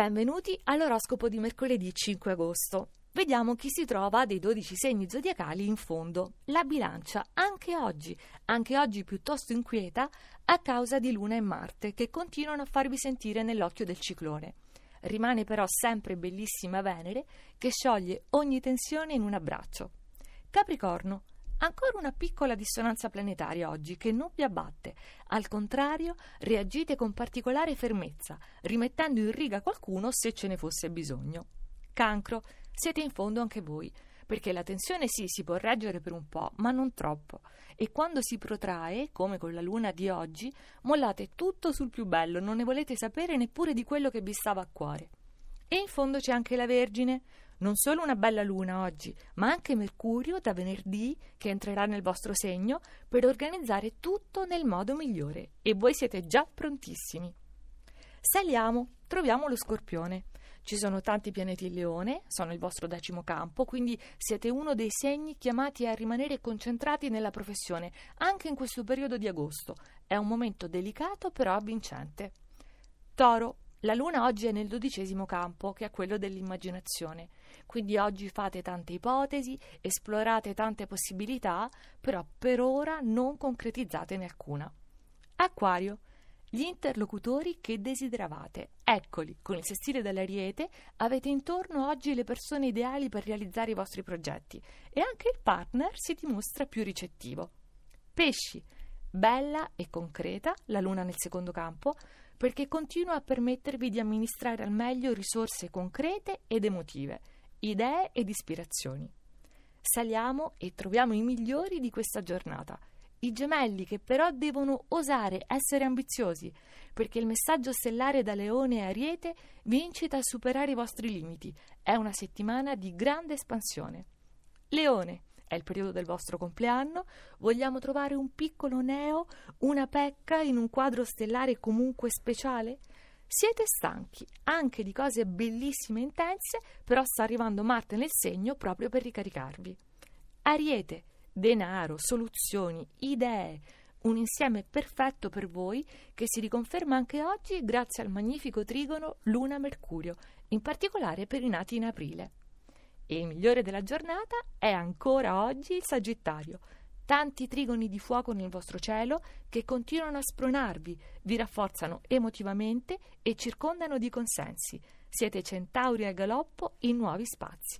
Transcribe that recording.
Benvenuti all'oroscopo di mercoledì 5 agosto. Vediamo chi si trova dei 12 segni zodiacali in fondo. La bilancia, anche oggi, anche oggi piuttosto inquieta, a causa di Luna e Marte, che continuano a farvi sentire nell'occhio del ciclone. Rimane però sempre bellissima Venere, che scioglie ogni tensione in un abbraccio. Capricorno, Ancora una piccola dissonanza planetaria oggi che non vi abbatte. Al contrario, reagite con particolare fermezza, rimettendo in riga qualcuno se ce ne fosse bisogno. Cancro, siete in fondo anche voi, perché la tensione sì si può reggere per un po', ma non troppo. E quando si protrae, come con la luna di oggi, mollate tutto sul più bello, non ne volete sapere neppure di quello che vi stava a cuore. E in fondo c'è anche la Vergine, non solo una bella luna oggi, ma anche Mercurio da venerdì che entrerà nel vostro segno per organizzare tutto nel modo migliore e voi siete già prontissimi. Saliamo, troviamo lo Scorpione. Ci sono tanti pianeti in Leone, sono il vostro decimo campo, quindi siete uno dei segni chiamati a rimanere concentrati nella professione, anche in questo periodo di agosto. È un momento delicato però avvincente. Toro, la luna oggi è nel dodicesimo campo, che è quello dell'immaginazione. Quindi oggi fate tante ipotesi, esplorate tante possibilità, però per ora non concretizzatene alcuna. Acquario. Gli interlocutori che desideravate. Eccoli, con il sestile dell'ariete avete intorno oggi le persone ideali per realizzare i vostri progetti e anche il partner si dimostra più ricettivo. Pesci. Bella e concreta, la luna nel secondo campo, perché continua a permettervi di amministrare al meglio risorse concrete ed emotive, idee ed ispirazioni. Saliamo e troviamo i migliori di questa giornata, i gemelli che però devono osare essere ambiziosi, perché il messaggio stellare da Leone e Ariete vi incita a superare i vostri limiti. È una settimana di grande espansione. Leone, è il periodo del vostro compleanno, vogliamo trovare un piccolo neo, una pecca in un quadro stellare comunque speciale? Siete stanchi anche di cose bellissime e intense, però sta arrivando Marte nel segno proprio per ricaricarvi. Ariete, denaro, soluzioni, idee, un insieme perfetto per voi che si riconferma anche oggi grazie al magnifico trigono Luna-Mercurio, in particolare per i nati in aprile. E il migliore della giornata è ancora oggi il Sagittario. Tanti trigoni di fuoco nel vostro cielo che continuano a spronarvi, vi rafforzano emotivamente e circondano di consensi. Siete centauri al galoppo in nuovi spazi.